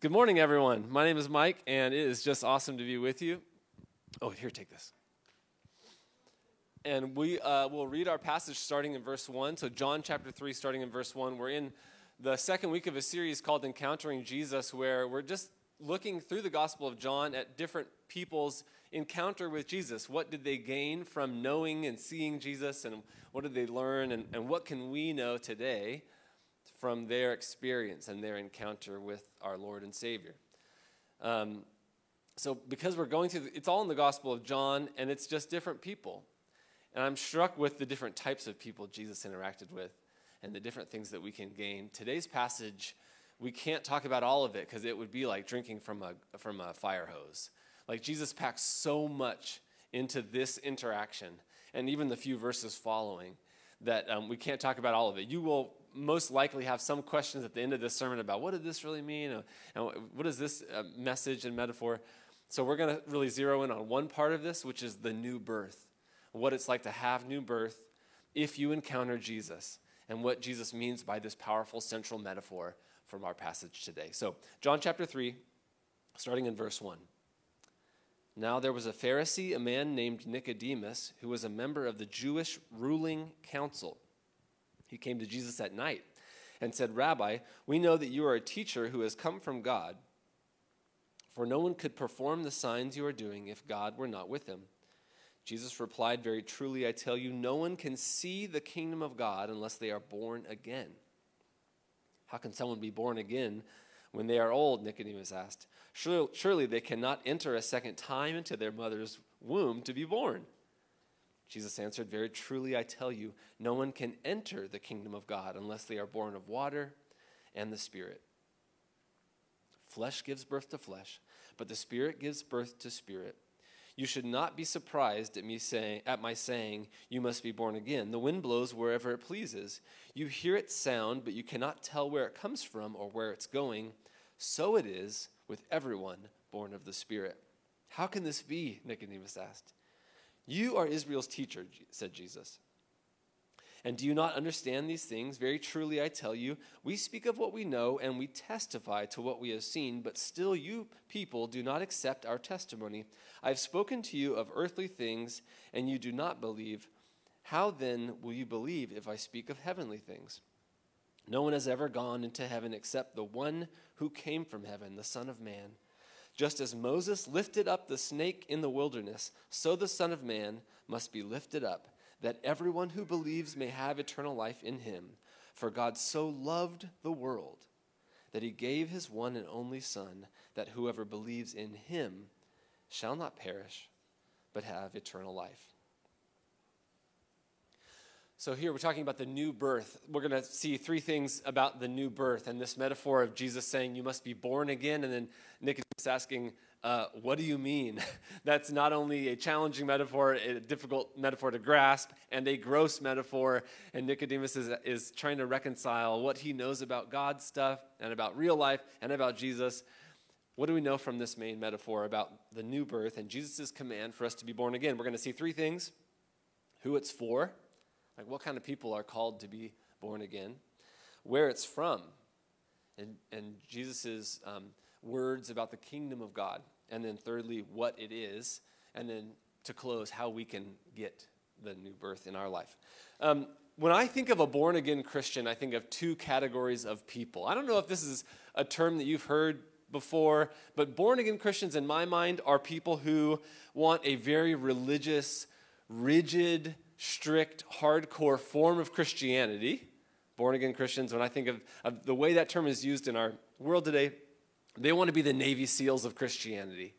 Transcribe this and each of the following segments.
Good morning, everyone. My name is Mike, and it is just awesome to be with you. Oh, here, take this. And we uh, will read our passage starting in verse 1. So, John chapter 3, starting in verse 1. We're in the second week of a series called Encountering Jesus, where we're just looking through the Gospel of John at different people's encounter with Jesus. What did they gain from knowing and seeing Jesus, and what did they learn, and, and what can we know today? From their experience and their encounter with our Lord and Savior. Um, so, because we're going through, the, it's all in the Gospel of John, and it's just different people. And I'm struck with the different types of people Jesus interacted with and the different things that we can gain. Today's passage, we can't talk about all of it because it would be like drinking from a, from a fire hose. Like Jesus packs so much into this interaction and even the few verses following that um, we can't talk about all of it. You will most likely have some questions at the end of this sermon about what did this really mean and what is this uh, message and metaphor. So we're going to really zero in on one part of this, which is the new birth, what it's like to have new birth if you encounter Jesus, and what Jesus means by this powerful central metaphor from our passage today. So, John chapter 3, starting in verse 1. Now there was a Pharisee, a man named Nicodemus, who was a member of the Jewish ruling council. He came to Jesus at night and said, Rabbi, we know that you are a teacher who has come from God, for no one could perform the signs you are doing if God were not with him. Jesus replied, Very truly, I tell you, no one can see the kingdom of God unless they are born again. How can someone be born again when they are old? Nicodemus asked. Surely, surely they cannot enter a second time into their mother's womb to be born. Jesus answered, Very truly, I tell you, no one can enter the kingdom of God unless they are born of water and the Spirit. Flesh gives birth to flesh, but the Spirit gives birth to spirit. You should not be surprised at me saying at my saying, you must be born again. The wind blows wherever it pleases. You hear its sound, but you cannot tell where it comes from or where it's going. So it is with everyone born of the Spirit. How can this be? Nicodemus asked. You are Israel's teacher, said Jesus. And do you not understand these things? Very truly, I tell you, we speak of what we know and we testify to what we have seen, but still you people do not accept our testimony. I have spoken to you of earthly things, and you do not believe. How then will you believe if I speak of heavenly things? No one has ever gone into heaven except the one who came from heaven, the Son of Man. Just as Moses lifted up the snake in the wilderness, so the Son of Man must be lifted up, that everyone who believes may have eternal life in him. For God so loved the world that he gave his one and only Son, that whoever believes in him shall not perish, but have eternal life. So, here we're talking about the new birth. We're going to see three things about the new birth and this metaphor of Jesus saying, You must be born again. And then Nicodemus asking, uh, What do you mean? That's not only a challenging metaphor, a difficult metaphor to grasp, and a gross metaphor. And Nicodemus is, is trying to reconcile what he knows about God's stuff and about real life and about Jesus. What do we know from this main metaphor about the new birth and Jesus' command for us to be born again? We're going to see three things who it's for like, what kind of people are called to be born again? Where it's from, and, and Jesus' um, words about the kingdom of God. And then, thirdly, what it is. And then, to close, how we can get the new birth in our life. Um, when I think of a born again Christian, I think of two categories of people. I don't know if this is a term that you've heard before, but born again Christians, in my mind, are people who want a very religious, rigid, strict, hardcore form of Christianity, born again Christians, when I think of, of the way that term is used in our world today, they want to be the Navy SEALs of Christianity.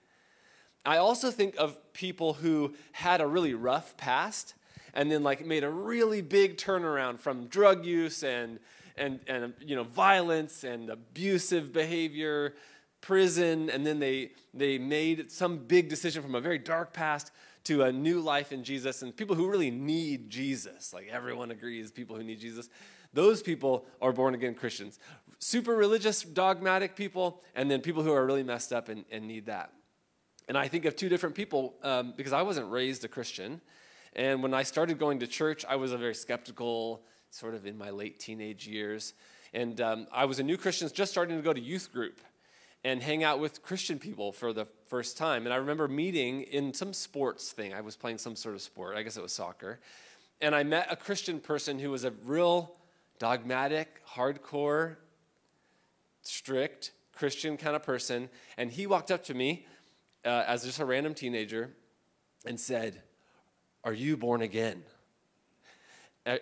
I also think of people who had a really rough past and then like made a really big turnaround from drug use and and and you know violence and abusive behavior prison and then they they made some big decision from a very dark past to a new life in Jesus and people who really need Jesus, like everyone agrees, people who need Jesus, those people are born again Christians. Super religious, dogmatic people, and then people who are really messed up and, and need that. And I think of two different people um, because I wasn't raised a Christian. And when I started going to church, I was a very skeptical, sort of in my late teenage years. And um, I was a new Christian just starting to go to youth group. And hang out with Christian people for the first time. And I remember meeting in some sports thing. I was playing some sort of sport, I guess it was soccer. And I met a Christian person who was a real dogmatic, hardcore, strict Christian kind of person. And he walked up to me uh, as just a random teenager and said, Are you born again?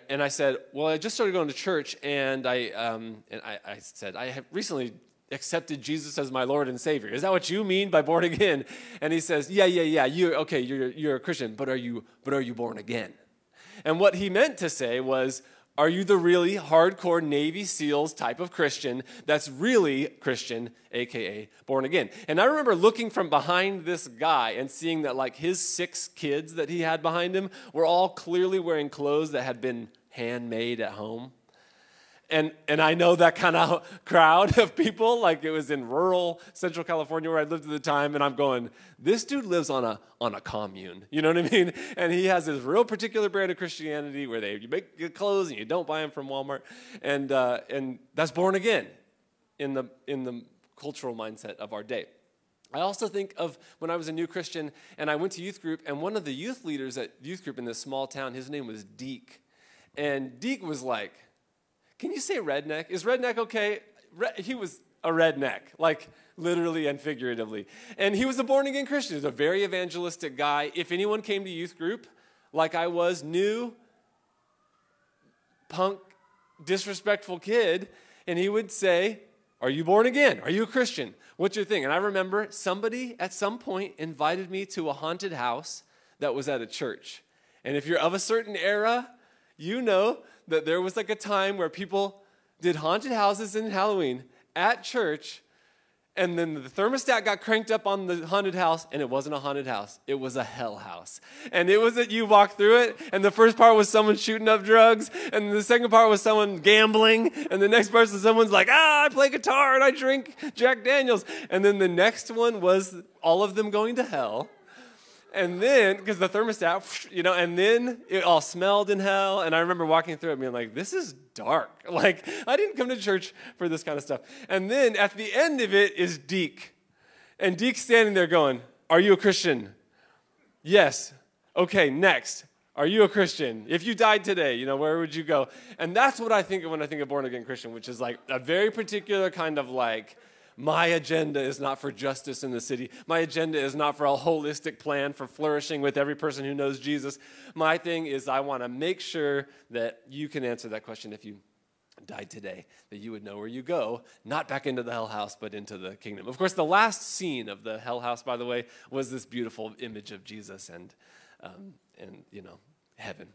And I said, Well, I just started going to church, and I, um, and I, I said, I have recently accepted Jesus as my Lord and Savior. Is that what you mean by born again? And he says, Yeah, yeah, yeah. You okay? You're you're a Christian, but are you but are you born again? And what he meant to say was, Are you the really hardcore Navy SEALs type of Christian that's really Christian, aka born again? And I remember looking from behind this guy and seeing that like his six kids that he had behind him were all clearly wearing clothes that had been handmade at home and and I know that kind of crowd of people. Like it was in rural Central California where I lived at the time, and I'm going, this dude lives on a on a commune. You know what I mean? And he has this real particular brand of Christianity where they you make your clothes and you don't buy them from Walmart, and uh, and that's born again in the in the cultural mindset of our day. I also think of when I was a new Christian and I went to youth group, and one of the youth leaders at youth group in this small town, his name was Deek. and Deek was like can you say redneck? Is redneck okay? Re- he was a redneck, like literally and figuratively. And he was a born again Christian. He was a very evangelistic guy. If anyone came to youth group, like I was, new, punk, disrespectful kid, and he would say, Are you born again? Are you a Christian? What's your thing? And I remember somebody at some point invited me to a haunted house that was at a church. And if you're of a certain era, you know that there was like a time where people did haunted houses in Halloween at church, and then the thermostat got cranked up on the haunted house, and it wasn't a haunted house. It was a hell house. And it was that you walked through it, and the first part was someone shooting up drugs, and the second part was someone gambling, and the next was someone's like, ah, I play guitar and I drink Jack Daniels. And then the next one was all of them going to hell and then because the thermostat you know and then it all smelled in hell. And i remember walking through it being like this is dark. Like i didn't come to church for this kind of stuff. And then at the end of it is deke. And deke's standing there going are you a christian? Yes. Okay next. Are you a christian? If you died today you know where would you go? And that's what i think of when i think of born again christian which is like a very particular kind of like my agenda is not for justice in the city. My agenda is not for a holistic plan for flourishing with every person who knows Jesus. My thing is, I want to make sure that you can answer that question if you died today, that you would know where you go, not back into the hell house, but into the kingdom. Of course, the last scene of the hell house, by the way, was this beautiful image of Jesus and, um, and you know, heaven.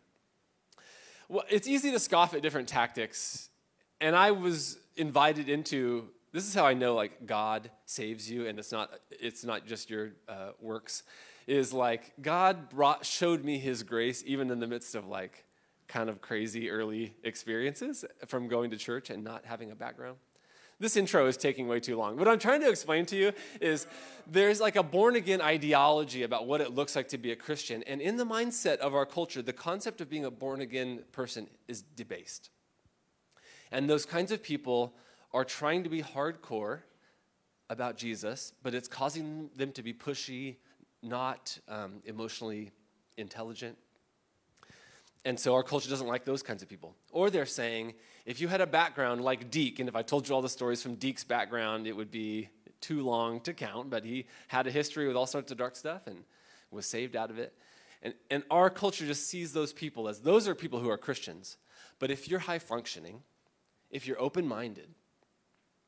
Well, it's easy to scoff at different tactics, and I was invited into this is how I know like God saves you, and it's not it's not just your uh, works. Is like God brought showed me His grace even in the midst of like kind of crazy early experiences from going to church and not having a background. This intro is taking way too long. What I'm trying to explain to you is there's like a born again ideology about what it looks like to be a Christian. And in the mindset of our culture, the concept of being a born again person is debased. And those kinds of people are trying to be hardcore about Jesus, but it's causing them to be pushy, not um, emotionally intelligent. And so our culture doesn't like those kinds of people. Or they're saying, if you had a background like Deke, and if I told you all the stories from Deke's background, it would be too long to count, but he had a history with all sorts of dark stuff and was saved out of it. And, and our culture just sees those people as those are people who are Christians. But if you're high functioning, if you're open minded,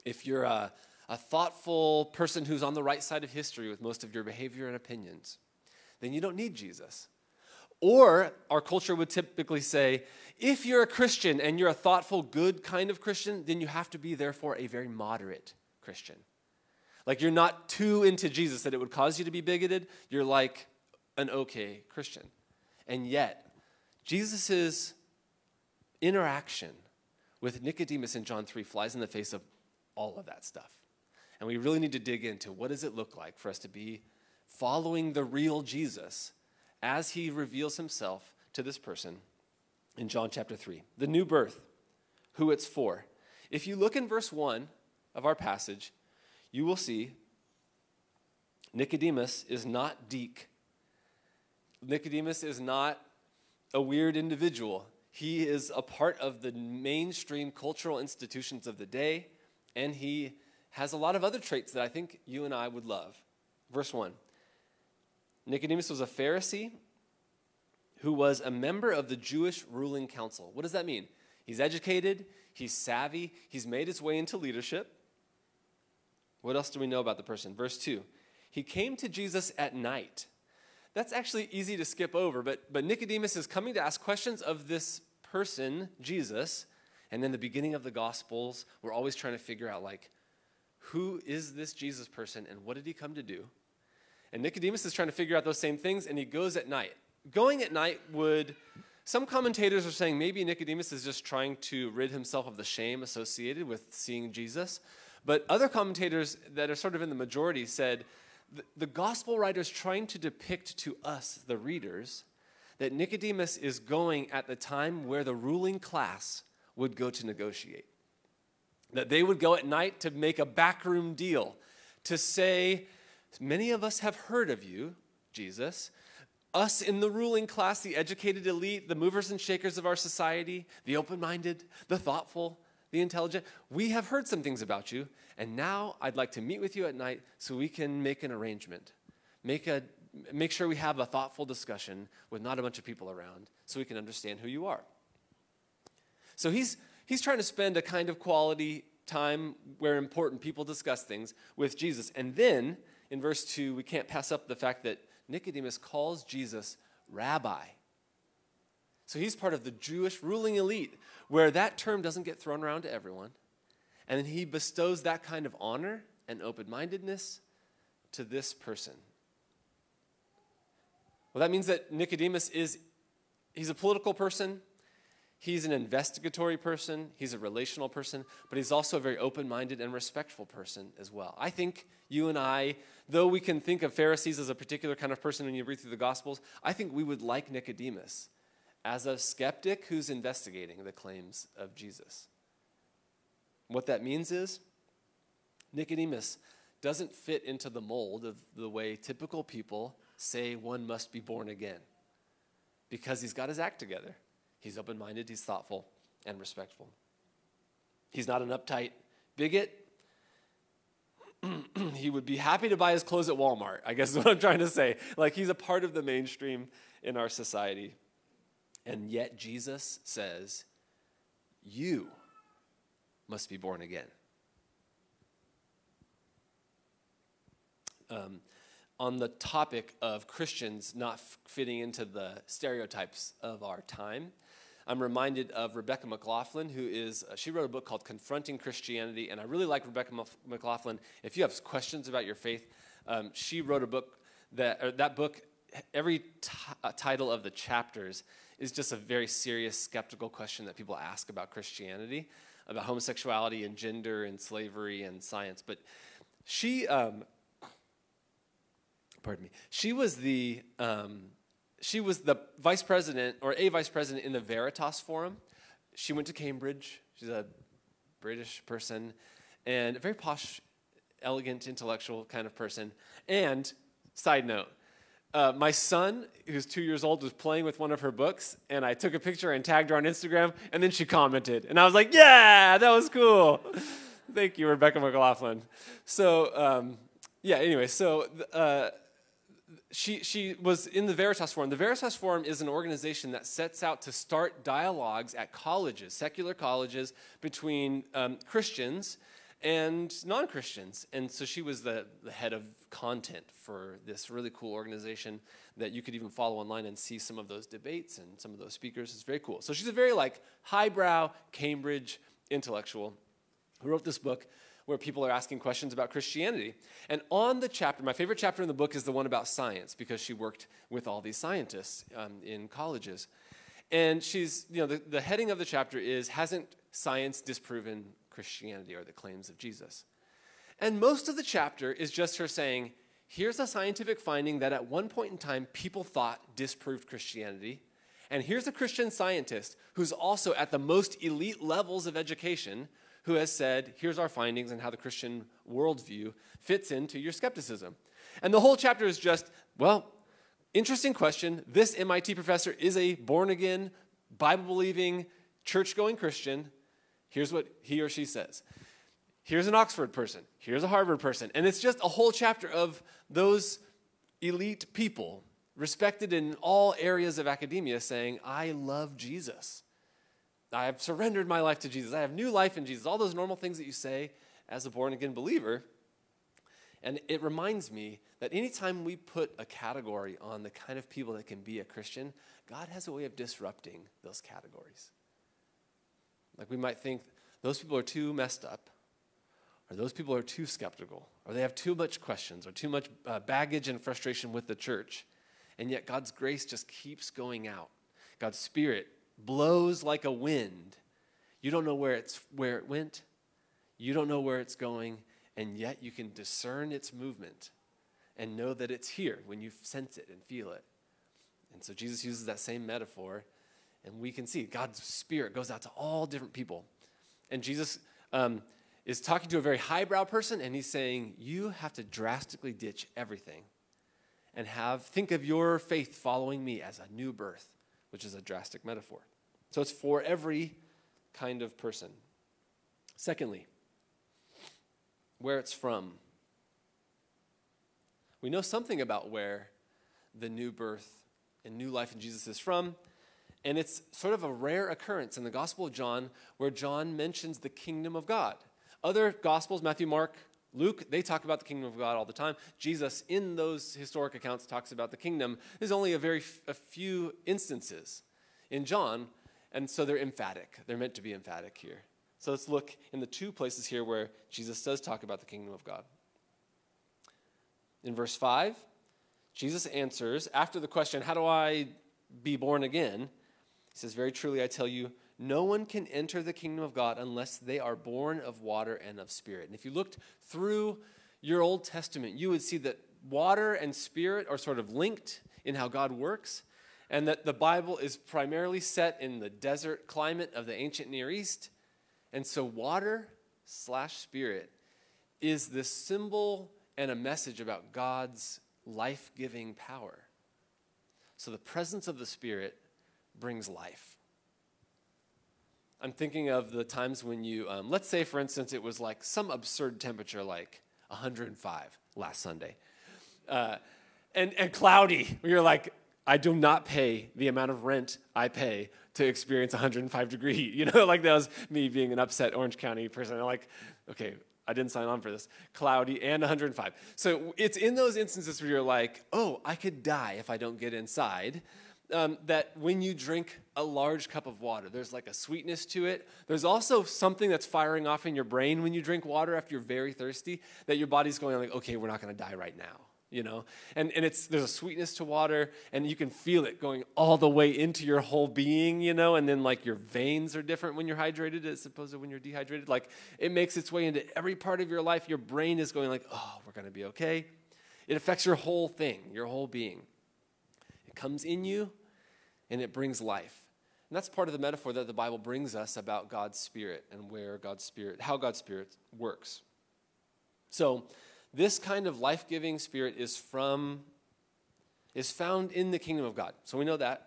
if you're a, a thoughtful person who's on the right side of history with most of your behavior and opinions, then you don't need Jesus. Or our culture would typically say, if you're a Christian and you're a thoughtful, good kind of Christian, then you have to be, therefore, a very moderate Christian. Like you're not too into Jesus that it would cause you to be bigoted. You're like an okay Christian. And yet, Jesus' interaction with Nicodemus in John 3 flies in the face of all of that stuff. And we really need to dig into what does it look like for us to be following the real Jesus as he reveals himself to this person in John chapter 3. The new birth, who it's for. If you look in verse 1 of our passage, you will see Nicodemus is not Deke. Nicodemus is not a weird individual. He is a part of the mainstream cultural institutions of the day, and he has a lot of other traits that I think you and I would love. Verse 1 Nicodemus was a Pharisee who was a member of the Jewish ruling council. What does that mean? He's educated, he's savvy, he's made his way into leadership. What else do we know about the person? Verse 2 He came to Jesus at night. That's actually easy to skip over, but, but Nicodemus is coming to ask questions of this person, Jesus. And then the beginning of the Gospels, we're always trying to figure out, like, who is this Jesus person and what did he come to do? And Nicodemus is trying to figure out those same things, and he goes at night. Going at night would, some commentators are saying maybe Nicodemus is just trying to rid himself of the shame associated with seeing Jesus. But other commentators that are sort of in the majority said the, the gospel writers trying to depict to us, the readers, that Nicodemus is going at the time where the ruling class would go to negotiate. That they would go at night to make a backroom deal, to say, Many of us have heard of you, Jesus. Us in the ruling class, the educated elite, the movers and shakers of our society, the open minded, the thoughtful, the intelligent, we have heard some things about you, and now I'd like to meet with you at night so we can make an arrangement. Make, a, make sure we have a thoughtful discussion with not a bunch of people around so we can understand who you are. So he's, he's trying to spend a kind of quality time where important people discuss things with Jesus. And then in verse 2, we can't pass up the fact that Nicodemus calls Jesus rabbi. So he's part of the Jewish ruling elite where that term doesn't get thrown around to everyone. And he bestows that kind of honor and open mindedness to this person. Well, that means that Nicodemus is he's a political person, he's an investigatory person, he's a relational person, but he's also a very open-minded and respectful person as well. I think you and I though we can think of Pharisees as a particular kind of person when you read through the Gospels, I think we would like Nicodemus as a skeptic who's investigating the claims of Jesus. What that means is Nicodemus doesn't fit into the mold of the way typical people say one must be born again because he's got his act together. He's open minded, he's thoughtful, and respectful. He's not an uptight bigot. he would be happy to buy his clothes at Walmart, I guess is what I'm trying to say. Like he's a part of the mainstream in our society. And yet Jesus says, You must be born again. Um, on the topic of Christians not fitting into the stereotypes of our time, I'm reminded of Rebecca McLaughlin, who is, uh, she wrote a book called Confronting Christianity, and I really like Rebecca McLaughlin. If you have questions about your faith, um, she wrote a book that, that book, every t- uh, title of the chapters is just a very serious, skeptical question that people ask about Christianity, about homosexuality and gender and slavery and science. But she, um, pardon me, she was the, um, she was the vice president or a vice president in the Veritas Forum. She went to Cambridge. She's a British person and a very posh, elegant, intellectual kind of person. And, side note, uh, my son, who's two years old, was playing with one of her books, and I took a picture and tagged her on Instagram, and then she commented. And I was like, yeah, that was cool. Thank you, Rebecca McLaughlin. So, um, yeah, anyway, so uh, she, she was in the Veritas Forum. The Veritas Forum is an organization that sets out to start dialogues at colleges, secular colleges, between um, Christians and non Christians. And so she was the, the head of content for this really cool organization that you could even follow online and see some of those debates and some of those speakers. It's very cool. So she's a very like highbrow Cambridge intellectual who wrote this book where people are asking questions about Christianity. And on the chapter, my favorite chapter in the book is the one about science because she worked with all these scientists um, in colleges. And she's, you know, the, the heading of the chapter is Hasn't Science Disproven Christianity or the claims of Jesus? And most of the chapter is just her saying, Here's a scientific finding that at one point in time people thought disproved Christianity. And here's a Christian scientist who's also at the most elite levels of education who has said, here's our findings and how the Christian worldview fits into your skepticism. And the whole chapter is just, well, interesting question. This MIT professor is a born again, Bible believing, church going Christian. Here's what he or she says. Here's an Oxford person. Here's a Harvard person. And it's just a whole chapter of those elite people, respected in all areas of academia, saying, I love Jesus. I have surrendered my life to Jesus. I have new life in Jesus. All those normal things that you say as a born again believer. And it reminds me that anytime we put a category on the kind of people that can be a Christian, God has a way of disrupting those categories. Like we might think those people are too messed up, or those people are too skeptical, or they have too much questions, or too much uh, baggage and frustration with the church. And yet God's grace just keeps going out. God's Spirit blows like a wind. You don't know where, it's, where it went, you don't know where it's going, and yet you can discern its movement and know that it's here when you sense it and feel it. And so Jesus uses that same metaphor, and we can see God's Spirit goes out to all different people. And Jesus um, is talking to a very highbrow person, and he's saying, You have to drastically ditch everything and have think of your faith following me as a new birth, which is a drastic metaphor. So it's for every kind of person. Secondly, where it's from. We know something about where the new birth and new life in Jesus is from, and it's sort of a rare occurrence in the Gospel of John where John mentions the kingdom of God. Other Gospels, Matthew, Mark, Luke, they talk about the kingdom of God all the time. Jesus, in those historic accounts, talks about the kingdom. There's only a very f- a few instances in John, and so they're emphatic. They're meant to be emphatic here. So let's look in the two places here where Jesus does talk about the kingdom of God. In verse 5, Jesus answers, after the question, How do I be born again? He says, Very truly, I tell you, no one can enter the kingdom of God unless they are born of water and of spirit. And if you looked through your Old Testament, you would see that water and spirit are sort of linked in how God works, and that the Bible is primarily set in the desert climate of the ancient Near East and so, water slash spirit is this symbol and a message about God's life giving power. So, the presence of the Spirit brings life. I'm thinking of the times when you, um, let's say, for instance, it was like some absurd temperature, like 105 last Sunday, uh, and, and cloudy, you're like, I do not pay the amount of rent I pay to experience 105 degree. You know, like that was me being an upset Orange County person. I'm like, okay, I didn't sign on for this. Cloudy and 105. So it's in those instances where you're like, oh, I could die if I don't get inside. Um, that when you drink a large cup of water, there's like a sweetness to it. There's also something that's firing off in your brain when you drink water after you're very thirsty, that your body's going like, okay, we're not going to die right now you know? And, and it's there's a sweetness to water and you can feel it going all the way into your whole being you know? And then like your veins are different when you're hydrated as opposed to when you're dehydrated. Like it makes its way into every part of your life. Your brain is going like oh we're going to be okay. It affects your whole thing your whole being comes in you and it brings life and that's part of the metaphor that the bible brings us about god's spirit and where god's spirit how god's spirit works so this kind of life-giving spirit is from is found in the kingdom of God. So we know that.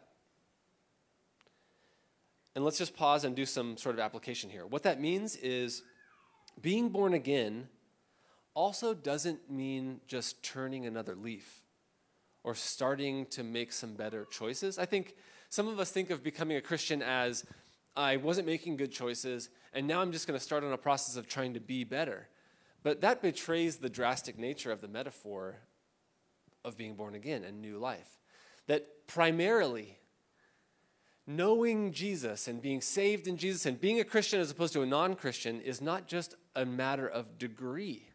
And let's just pause and do some sort of application here. What that means is being born again also doesn't mean just turning another leaf or starting to make some better choices. I think some of us think of becoming a Christian as I wasn't making good choices, and now I'm just going to start on a process of trying to be better. But that betrays the drastic nature of the metaphor of being born again and new life. That primarily, knowing Jesus and being saved in Jesus and being a Christian as opposed to a non Christian is not just a matter of degree.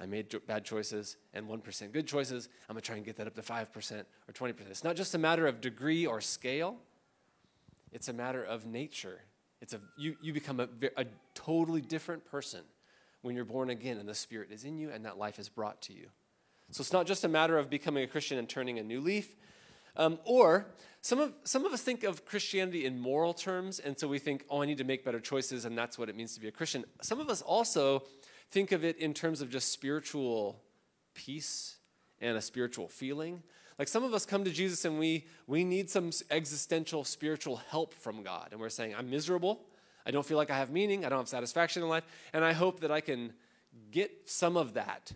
I made bad choices and 1% good choices. I'm going to try and get that up to 5% or 20%. It's not just a matter of degree or scale, it's a matter of nature. It's a, you, you become a, a totally different person when you're born again and the Spirit is in you and that life is brought to you. So it's not just a matter of becoming a Christian and turning a new leaf. Um, or some of, some of us think of Christianity in moral terms, and so we think, oh, I need to make better choices, and that's what it means to be a Christian. Some of us also think of it in terms of just spiritual peace and a spiritual feeling. Like some of us come to Jesus and we, we need some existential spiritual help from God. And we're saying, I'm miserable. I don't feel like I have meaning. I don't have satisfaction in life. And I hope that I can get some of that.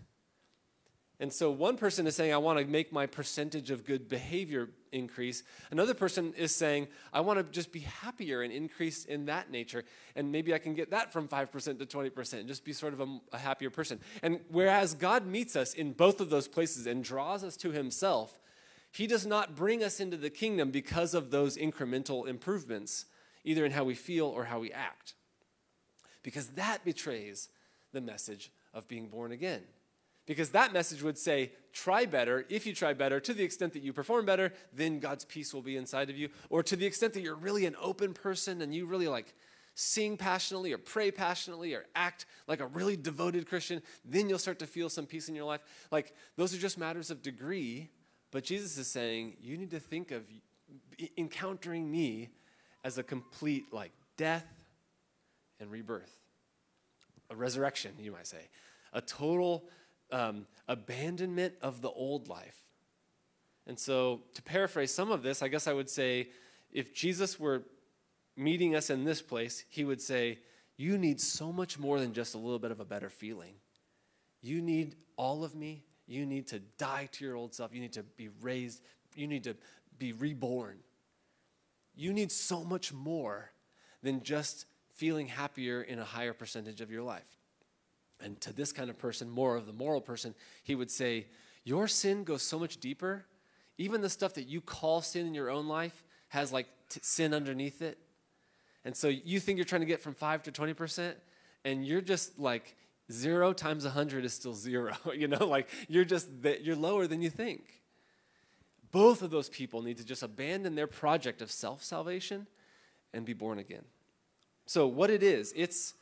And so one person is saying, I want to make my percentage of good behavior increase. Another person is saying, I want to just be happier and increase in that nature. And maybe I can get that from 5% to 20%, just be sort of a, a happier person. And whereas God meets us in both of those places and draws us to Himself, He does not bring us into the kingdom because of those incremental improvements, either in how we feel or how we act. Because that betrays the message of being born again. Because that message would say, try better. If you try better, to the extent that you perform better, then God's peace will be inside of you. Or to the extent that you're really an open person and you really like sing passionately or pray passionately or act like a really devoted Christian, then you'll start to feel some peace in your life. Like those are just matters of degree. But Jesus is saying, you need to think of encountering me as a complete like death and rebirth, a resurrection, you might say, a total um, abandonment of the old life. And so, to paraphrase some of this, I guess I would say if Jesus were meeting us in this place, he would say, You need so much more than just a little bit of a better feeling. You need all of me. You need to die to your old self. You need to be raised. You need to be reborn. You need so much more than just feeling happier in a higher percentage of your life. And to this kind of person, more of the moral person, he would say, Your sin goes so much deeper. Even the stuff that you call sin in your own life has like t- sin underneath it. And so you think you're trying to get from 5 to 20%, and you're just like zero times 100 is still zero. you know, like you're just, you're lower than you think. Both of those people need to just abandon their project of self salvation and be born again. So, what it is, it's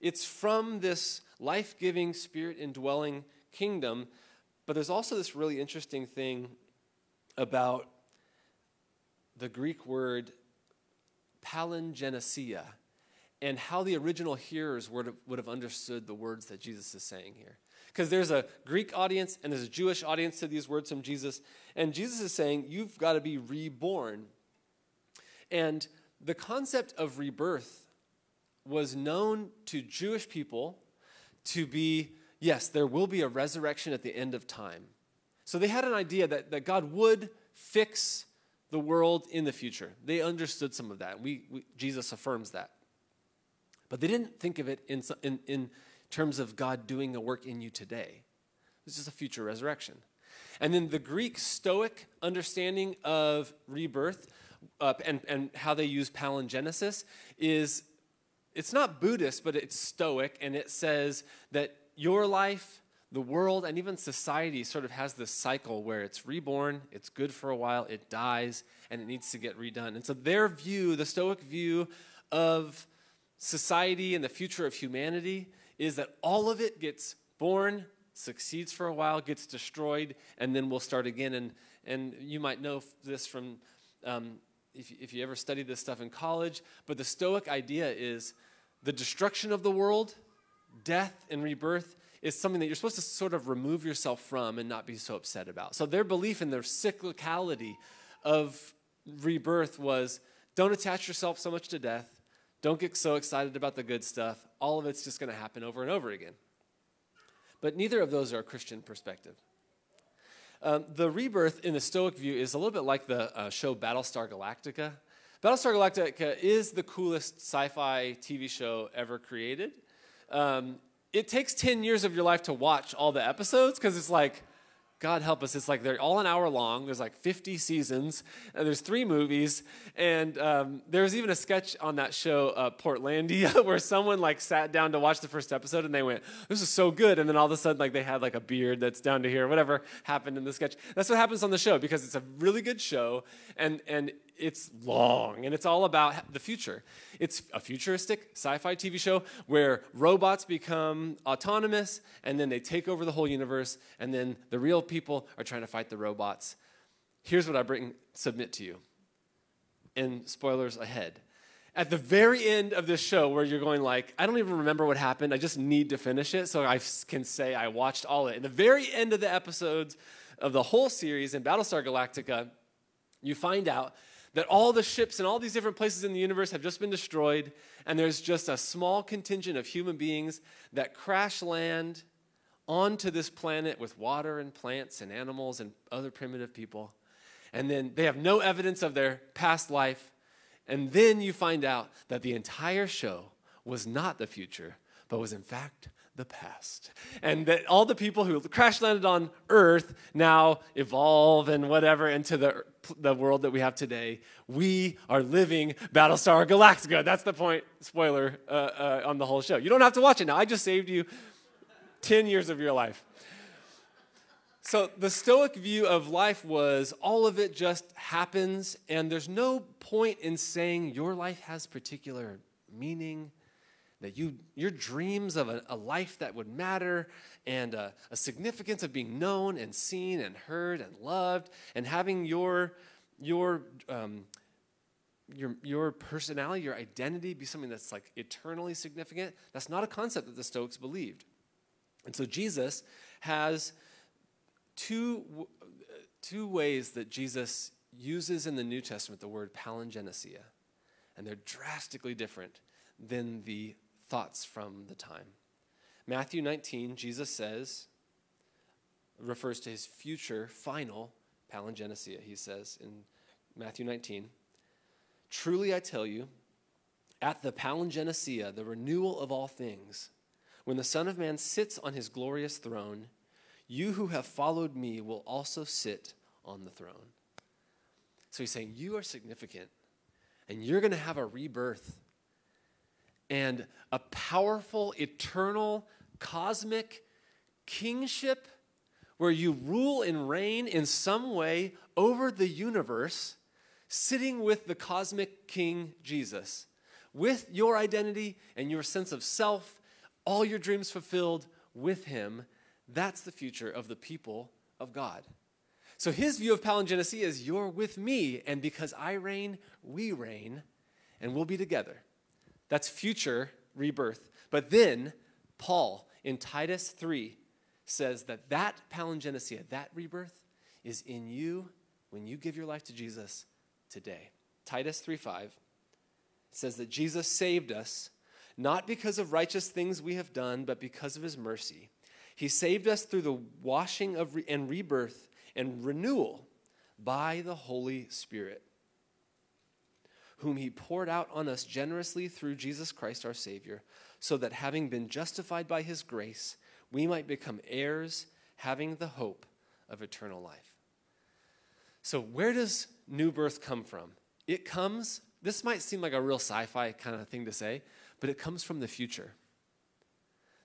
it's from this life giving, spirit indwelling kingdom. But there's also this really interesting thing about the Greek word palingenesia and how the original hearers would have, would have understood the words that Jesus is saying here. Because there's a Greek audience and there's a Jewish audience to these words from Jesus. And Jesus is saying, You've got to be reborn. And the concept of rebirth was known to Jewish people to be yes, there will be a resurrection at the end of time. So they had an idea that, that God would fix the world in the future. They understood some of that. We, we Jesus affirms that. But they didn't think of it in, in, in terms of God doing a work in you today. This is a future resurrection. And then the Greek Stoic understanding of rebirth uh, and, and how they use palingenesis is it's not Buddhist, but it's Stoic, and it says that your life, the world, and even society sort of has this cycle where it's reborn, it's good for a while, it dies, and it needs to get redone. And so their view, the Stoic view of society and the future of humanity, is that all of it gets born, succeeds for a while, gets destroyed, and then we'll start again. And, and you might know this from um, if, if you ever studied this stuff in college, but the Stoic idea is the destruction of the world, death, and rebirth is something that you're supposed to sort of remove yourself from and not be so upset about. So their belief in the cyclicality of rebirth was don't attach yourself so much to death, don't get so excited about the good stuff. All of it's just going to happen over and over again. But neither of those are a Christian perspective. Um, the rebirth in the Stoic view is a little bit like the uh, show Battlestar Galactica. Battlestar Galactica is the coolest sci fi TV show ever created. Um, it takes 10 years of your life to watch all the episodes because it's like, God help us, it's like they're all an hour long. There's like 50 seasons, and there's three movies. And um, there was even a sketch on that show, uh, Portlandia, where someone like sat down to watch the first episode and they went, This is so good. And then all of a sudden, like they had like a beard that's down to here, whatever happened in the sketch. That's what happens on the show because it's a really good show. And, and it's long and it's all about the future. It's a futuristic sci fi TV show where robots become autonomous and then they take over the whole universe, and then the real people are trying to fight the robots. here's what I bring submit to you. And spoilers ahead. At the very end of this show, where you're going like, I don't even remember what happened. I just need to finish it so I can say I watched all of it. In the very end of the episodes of the whole series in Battlestar Galactica, you find out that all the ships and all these different places in the universe have just been destroyed, and there's just a small contingent of human beings that crash land onto this planet with water and plants and animals and other primitive people. And then they have no evidence of their past life. And then you find out that the entire show was not the future, but was in fact the past. And that all the people who crash landed on Earth now evolve and whatever into the, the world that we have today. We are living Battlestar Galactica. That's the point, spoiler, uh, uh, on the whole show. You don't have to watch it now. I just saved you 10 years of your life. So, the Stoic view of life was all of it just happens, and there's no point in saying your life has particular meaning that you, your dreams of a, a life that would matter and a, a, significance of being known and seen and heard and loved and having your, your, um, your, your personality, your identity be something that's like eternally significant, that's not a concept that the Stoics believed. And so Jesus has two, two ways that Jesus uses in the New Testament the word palingenesia, and they're drastically different than the thoughts from the time. Matthew 19, Jesus says, refers to his future final palingenesia. He says in Matthew 19, Truly I tell you, at the palingenesia, the renewal of all things, when the Son of Man sits on his glorious throne, you who have followed me will also sit on the throne. So he's saying, You are significant, and you're going to have a rebirth and a powerful, eternal, cosmic kingship where you rule and reign in some way over the universe, sitting with the cosmic king Jesus, with your identity and your sense of self, all your dreams fulfilled with him. That's the future of the people of God. So his view of palingenesia is you're with me, and because I reign, we reign, and we'll be together. That's future rebirth. But then Paul in Titus 3 says that that palingenesia, that rebirth, is in you when you give your life to Jesus today. Titus 3:5 says that Jesus saved us not because of righteous things we have done, but because of his mercy. He saved us through the washing of re- and rebirth and renewal by the Holy Spirit whom he poured out on us generously through Jesus Christ our Savior, so that having been justified by his grace, we might become heirs, having the hope of eternal life. So, where does new birth come from? It comes, this might seem like a real sci fi kind of thing to say, but it comes from the future.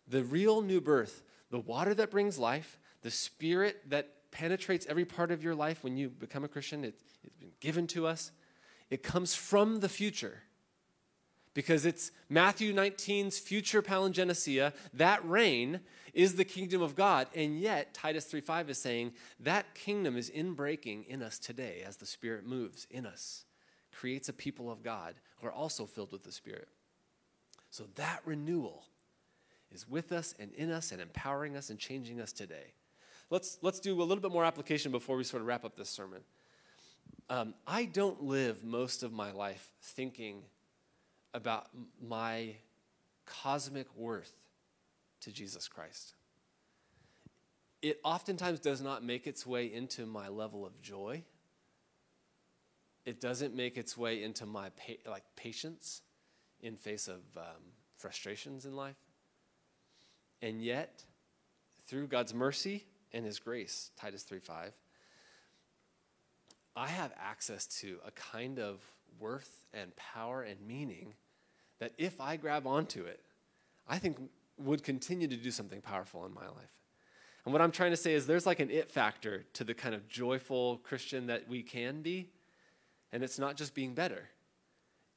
The real new birth, the water that brings life, the spirit that penetrates every part of your life when you become a Christian, it, it's been given to us it comes from the future because it's Matthew 19's future palingenesia. That reign is the kingdom of God. And yet, Titus 3.5 is saying that kingdom is inbreaking in us today as the Spirit moves in us, creates a people of God who are also filled with the Spirit. So that renewal is with us and in us and empowering us and changing us today. Let's, let's do a little bit more application before we sort of wrap up this sermon. Um, I don't live most of my life thinking about my cosmic worth to Jesus Christ. It oftentimes does not make its way into my level of joy. It doesn't make its way into my pa- like patience in face of um, frustrations in life. And yet, through God's mercy and His grace, Titus 3 5, I have access to a kind of worth and power and meaning that if I grab onto it, I think would continue to do something powerful in my life. And what I'm trying to say is there's like an it factor to the kind of joyful Christian that we can be. And it's not just being better,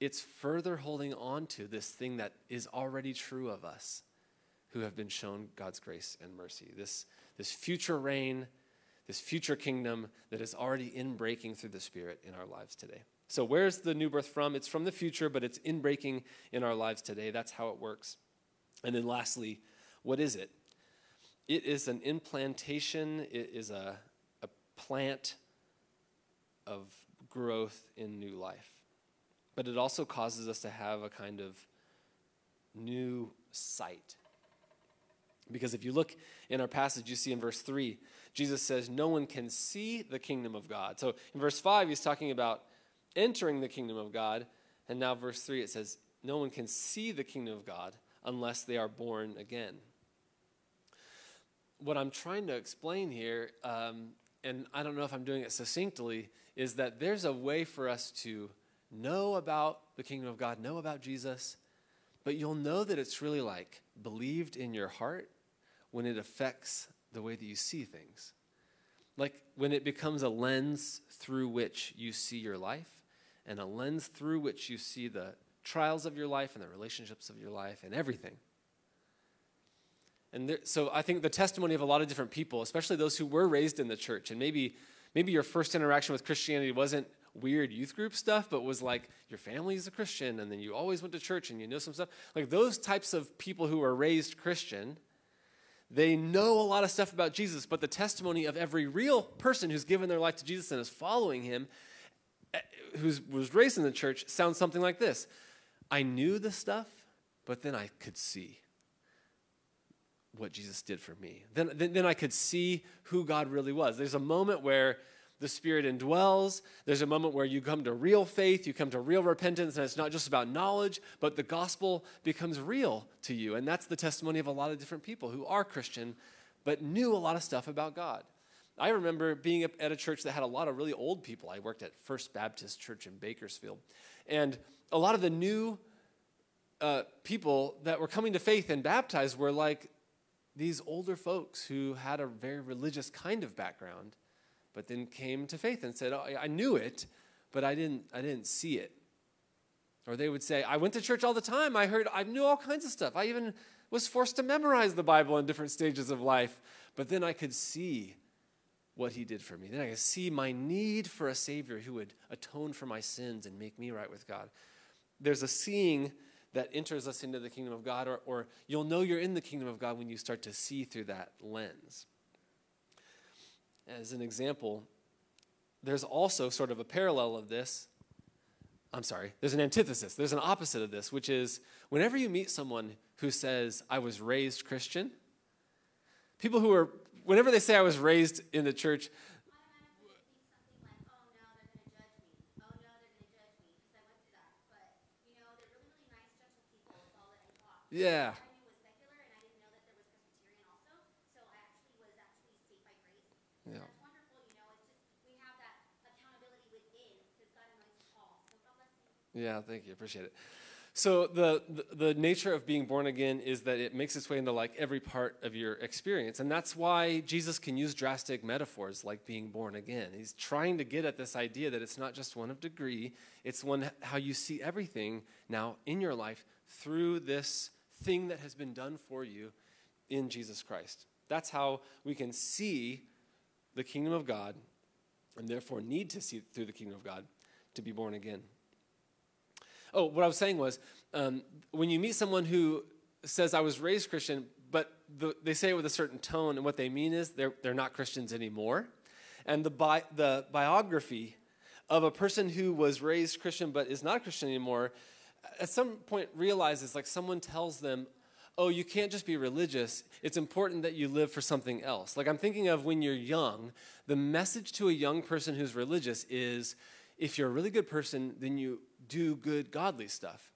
it's further holding on to this thing that is already true of us who have been shown God's grace and mercy. This, this future reign this future kingdom that is already in breaking through the Spirit in our lives today. So, where's the new birth from? It's from the future, but it's in breaking in our lives today. That's how it works. And then, lastly, what is it? It is an implantation, it is a, a plant of growth in new life. But it also causes us to have a kind of new sight. Because if you look in our passage, you see in verse 3, Jesus says, No one can see the kingdom of God. So in verse 5, he's talking about entering the kingdom of God. And now, verse 3, it says, No one can see the kingdom of God unless they are born again. What I'm trying to explain here, um, and I don't know if I'm doing it succinctly, is that there's a way for us to know about the kingdom of God, know about Jesus, but you'll know that it's really like believed in your heart when it affects the way that you see things. Like when it becomes a lens through which you see your life and a lens through which you see the trials of your life and the relationships of your life and everything. And there, so I think the testimony of a lot of different people, especially those who were raised in the church, and maybe maybe your first interaction with Christianity wasn't weird youth group stuff, but was like your family is a Christian, and then you always went to church and you know some stuff. Like those types of people who are raised Christian, they know a lot of stuff about Jesus, but the testimony of every real person who's given their life to Jesus and is following him, eh, who was raised in the church, sounds something like this I knew the stuff, but then I could see what Jesus did for me. Then, then, then, I could see who God really was. There's a moment where the Spirit indwells. There's a moment where you come to real faith, you come to real repentance, and it's not just about knowledge, but the gospel becomes real to you. And that's the testimony of a lot of different people who are Christian, but knew a lot of stuff about God. I remember being at a church that had a lot of really old people. I worked at First Baptist Church in Bakersfield. And a lot of the new uh, people that were coming to faith and baptized were like these older folks who had a very religious kind of background, but then came to faith and said, oh, I knew it, but I didn't, I didn't see it. Or they would say, I went to church all the time. I heard, I knew all kinds of stuff. I even was forced to memorize the Bible in different stages of life. But then I could see what he did for me. Then I could see my need for a Savior who would atone for my sins and make me right with God. There's a seeing that enters us into the kingdom of God, or, or you'll know you're in the kingdom of God when you start to see through that lens. As an example, there's also sort of a parallel of this. I'm sorry, there's an antithesis, there's an opposite of this, which is whenever you meet someone who says, I was raised Christian, people who are, whenever they say I was raised in the church, Yeah. Yeah, thank you. Appreciate it. So the, the, the nature of being born again is that it makes its way into like every part of your experience, and that's why Jesus can use drastic metaphors like being born again. He's trying to get at this idea that it's not just one of degree; it's one how you see everything now in your life through this thing that has been done for you in Jesus Christ. That's how we can see the kingdom of God and therefore need to see through the kingdom of God to be born again. Oh, what I was saying was um, when you meet someone who says, I was raised Christian, but the, they say it with a certain tone, and what they mean is they're, they're not Christians anymore. And the, bi- the biography of a person who was raised Christian but is not a Christian anymore at some point realizes like someone tells them, oh, you can't just be religious. It's important that you live for something else. Like I'm thinking of when you're young, the message to a young person who's religious is if you're a really good person, then you do good, godly stuff.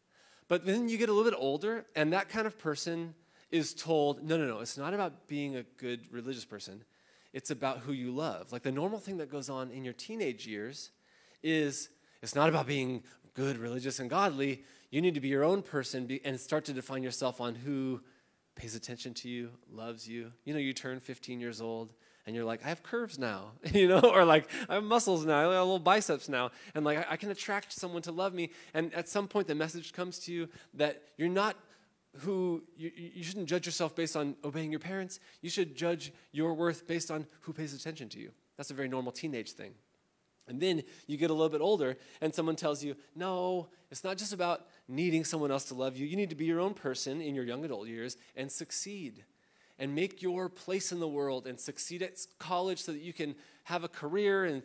But then you get a little bit older, and that kind of person is told, no, no, no, it's not about being a good religious person. It's about who you love. Like the normal thing that goes on in your teenage years is it's not about being good, religious, and godly you need to be your own person and start to define yourself on who pays attention to you, loves you. You know, you turn 15 years old and you're like, I have curves now, you know, or like I have muscles now, I have little biceps now, and like I can attract someone to love me. And at some point, the message comes to you that you're not who you, you shouldn't judge yourself based on obeying your parents. You should judge your worth based on who pays attention to you. That's a very normal teenage thing. And then you get a little bit older, and someone tells you, no, it's not just about needing someone else to love you. You need to be your own person in your young adult years and succeed and make your place in the world and succeed at college so that you can have a career and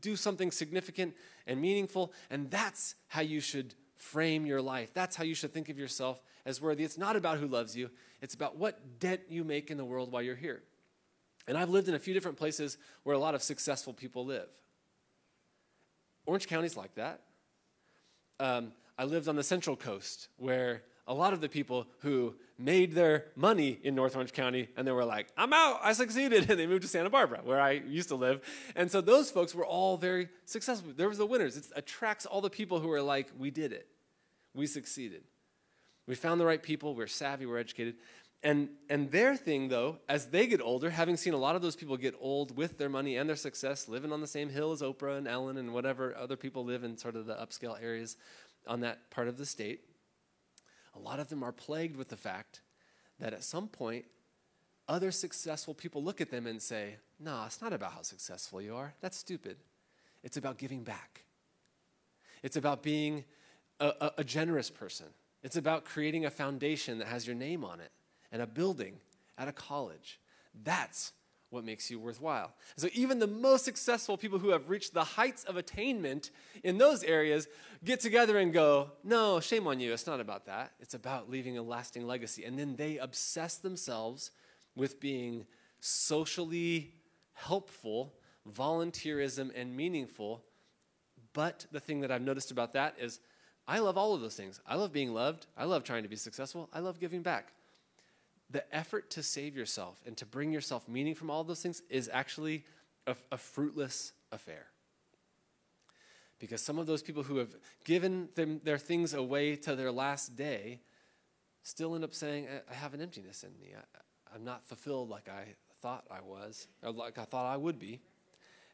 do something significant and meaningful. And that's how you should frame your life. That's how you should think of yourself as worthy. It's not about who loves you, it's about what dent you make in the world while you're here. And I've lived in a few different places where a lot of successful people live. Orange County's like that. Um, I lived on the Central Coast where a lot of the people who made their money in North Orange County and they were like, I'm out, I succeeded. And they moved to Santa Barbara, where I used to live. And so those folks were all very successful. There was the winners. It attracts all the people who are like, we did it. We succeeded. We found the right people, we're savvy, we're educated. And, and their thing, though, as they get older, having seen a lot of those people get old with their money and their success, living on the same hill as Oprah and Ellen and whatever other people live in sort of the upscale areas on that part of the state, a lot of them are plagued with the fact that at some point, other successful people look at them and say, Nah, it's not about how successful you are. That's stupid. It's about giving back. It's about being a, a, a generous person. It's about creating a foundation that has your name on it and a building at a college. That's what makes you worthwhile. So even the most successful people who have reached the heights of attainment in those areas get together and go, "No, shame on you. It's not about that. It's about leaving a lasting legacy." And then they obsess themselves with being socially helpful, volunteerism and meaningful. But the thing that I've noticed about that is I love all of those things. I love being loved. I love trying to be successful. I love giving back the effort to save yourself and to bring yourself meaning from all those things is actually a, a, fruitless affair. Because some of those people who have given them, their things away to their last day still end up saying, I have an emptiness in me. I, I'm not fulfilled like I thought I was, or like I thought I would be.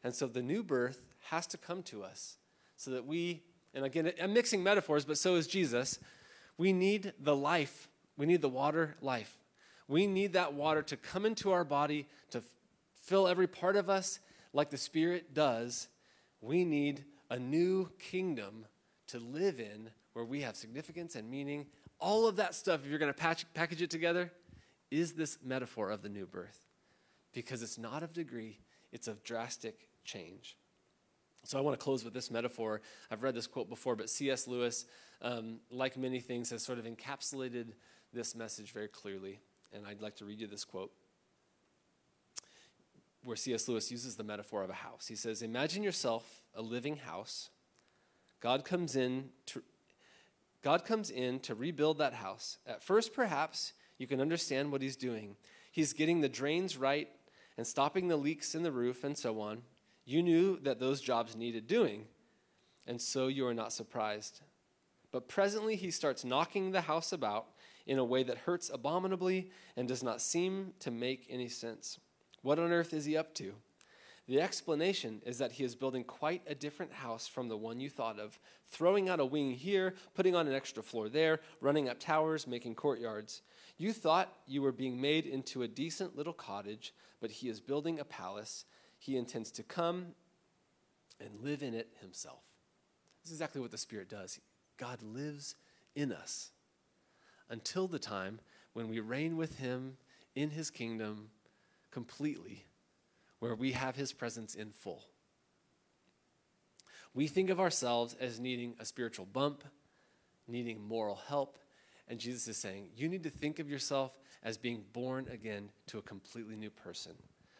And so the new birth has to come to us so that we, and again, I'm mixing metaphors, but so is Jesus. We need the life, we need the water life we need that water to come into our body, to fill every part of us like the Spirit does. We need a new kingdom to live in where we have significance and meaning. All of that stuff, if you're going to package it together, is this metaphor of the new birth. Because it's not of degree, it's of drastic change. So I want to close with this metaphor. I've read this quote before, but C.S. Lewis, um, like many things, has sort of encapsulated this message very clearly and I'd like to read you this quote where C.S. Lewis uses the metaphor of a house. He says, Imagine yourself a living house. God comes in to God comes in to rebuild that house. At first, perhaps, you can understand what he's doing. He's getting the drains right and stopping the leaks in the roof and so on. You knew that those jobs needed doing, and so you are not surprised. But presently, he starts knocking the house about in a way that hurts abominably and does not seem to make any sense. What on earth is he up to? The explanation is that he is building quite a different house from the one you thought of, throwing out a wing here, putting on an extra floor there, running up towers, making courtyards. You thought you were being made into a decent little cottage, but he is building a palace. He intends to come and live in it himself. This is exactly what the Spirit does. God lives in us until the time when we reign with him in his kingdom completely, where we have his presence in full. We think of ourselves as needing a spiritual bump, needing moral help, and Jesus is saying, You need to think of yourself as being born again to a completely new person.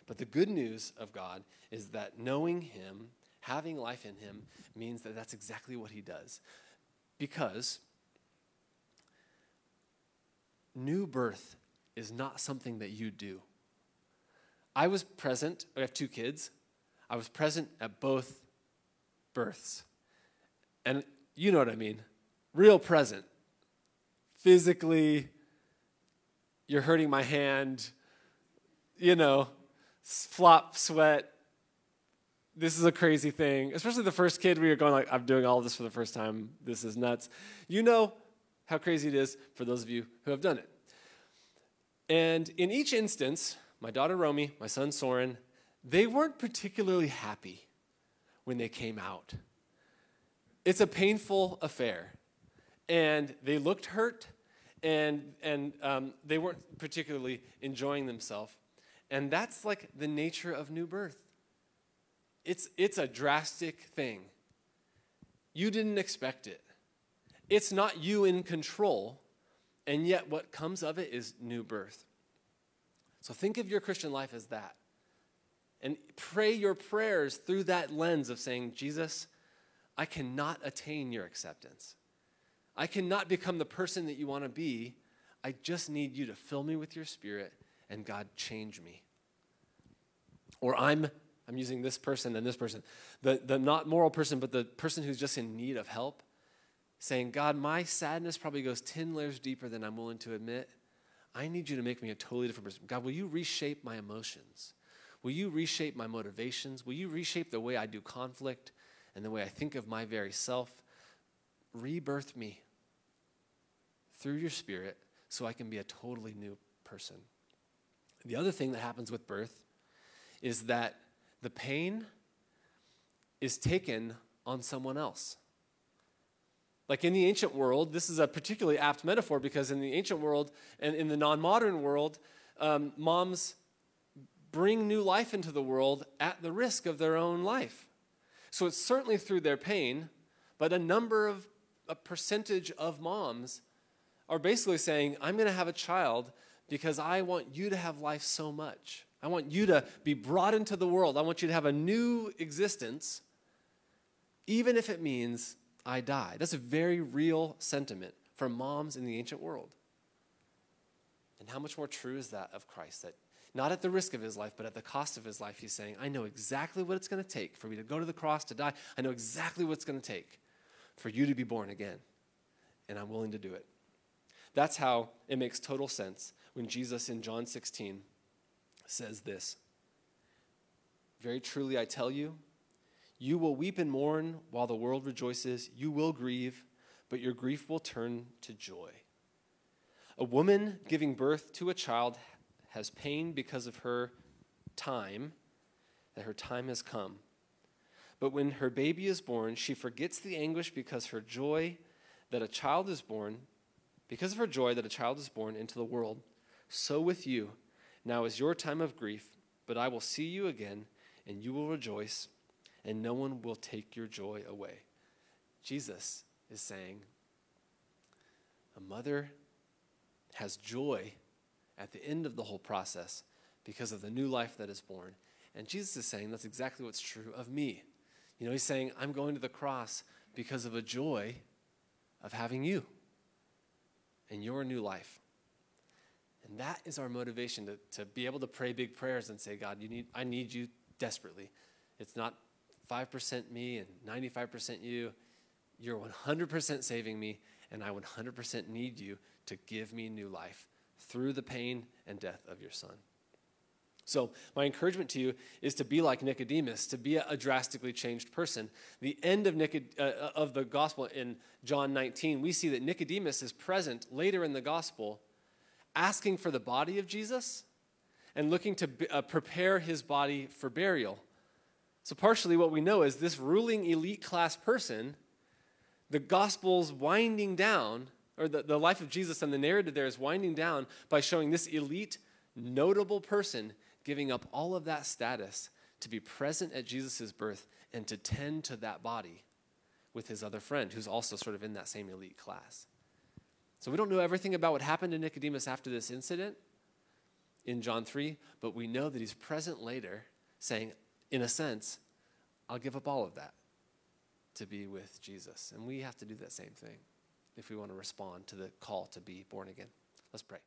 But the good news of God is that knowing Him, having life in Him, means that that's exactly what He does. Because new birth is not something that you do. I was present, I have two kids. I was present at both births. And you know what I mean real present. Physically, you're hurting my hand, you know, flop, sweat. This is a crazy thing, especially the first kid where you're going like, I'm doing all this for the first time. This is nuts. You know how crazy it is for those of you who have done it. And in each instance, my daughter Romy, my son Soren, they weren't particularly happy when they came out. It's a painful affair. And they looked hurt, and, and um, they weren't particularly enjoying themselves. And that's like the nature of new birth. It's, it's a drastic thing. You didn't expect it. It's not you in control, and yet what comes of it is new birth. So think of your Christian life as that. And pray your prayers through that lens of saying, Jesus, I cannot attain your acceptance. I cannot become the person that you want to be. I just need you to fill me with your spirit and God change me. Or I'm I'm using this person and this person, the, the not moral person, but the person who's just in need of help, saying, God, my sadness probably goes 10 layers deeper than I'm willing to admit. I need you to make me a totally different person. God, will you reshape my emotions? Will you reshape my motivations? Will you reshape the way I do conflict and the way I think of my very self? Rebirth me through your spirit so I can be a totally new person. The other thing that happens with birth is that the pain is taken on someone else. Like in the ancient world, this is a particularly apt metaphor because in the ancient world and in the non modern world, um, moms bring new life into the world at the risk of their own life. So it's certainly through their pain, but a number of, a percentage of moms are basically saying, I'm going to have a child because I want you to have life so much. I want you to be brought into the world. I want you to have a new existence, even if it means I die. That's a very real sentiment for moms in the ancient world. And how much more true is that of Christ? That not at the risk of his life, but at the cost of his life, he's saying, I know exactly what it's going to take for me to go to the cross to die. I know exactly what it's going to take for you to be born again. And I'm willing to do it. That's how it makes total sense when Jesus in John 16 says this Very truly, I tell you, you will weep and mourn while the world rejoices. You will grieve, but your grief will turn to joy. A woman giving birth to a child has pain because of her time, that her time has come. But when her baby is born, she forgets the anguish because her joy that a child is born, because of her joy that a child is born into the world. So with you, now is your time of grief, but I will see you again, and you will rejoice, and no one will take your joy away. Jesus is saying, a mother has joy at the end of the whole process because of the new life that is born. And Jesus is saying that's exactly what's true of me. You know, he's saying, I'm going to the cross because of a joy of having you and your new life. And that is our motivation to, to be able to pray big prayers and say, God, you need, I need you desperately. It's not 5% me and 95% you. You're 100% saving me, and I 100% need you to give me new life through the pain and death of your son. So, my encouragement to you is to be like Nicodemus, to be a, drastically changed person. The end of, Nicod- uh, of the gospel in John 19, we see that Nicodemus is present later in the gospel, asking for the body of Jesus and looking to uh, prepare his body for burial. So, partially what we know is this ruling elite class person, the gospel's winding down or the, the life of Jesus and the narrative there is winding down by showing this elite, notable person giving up all of that status to be present at Jesus' birth and to tend to that body with his other friend who's also sort of in that same elite class. So we don't know everything about what happened to Nicodemus after this incident in John 3, but we know that he's present later saying, in a sense, I'll give up all of that to be with Jesus. And we have to do that same thing if we want to respond to the call to be born again. Let's pray.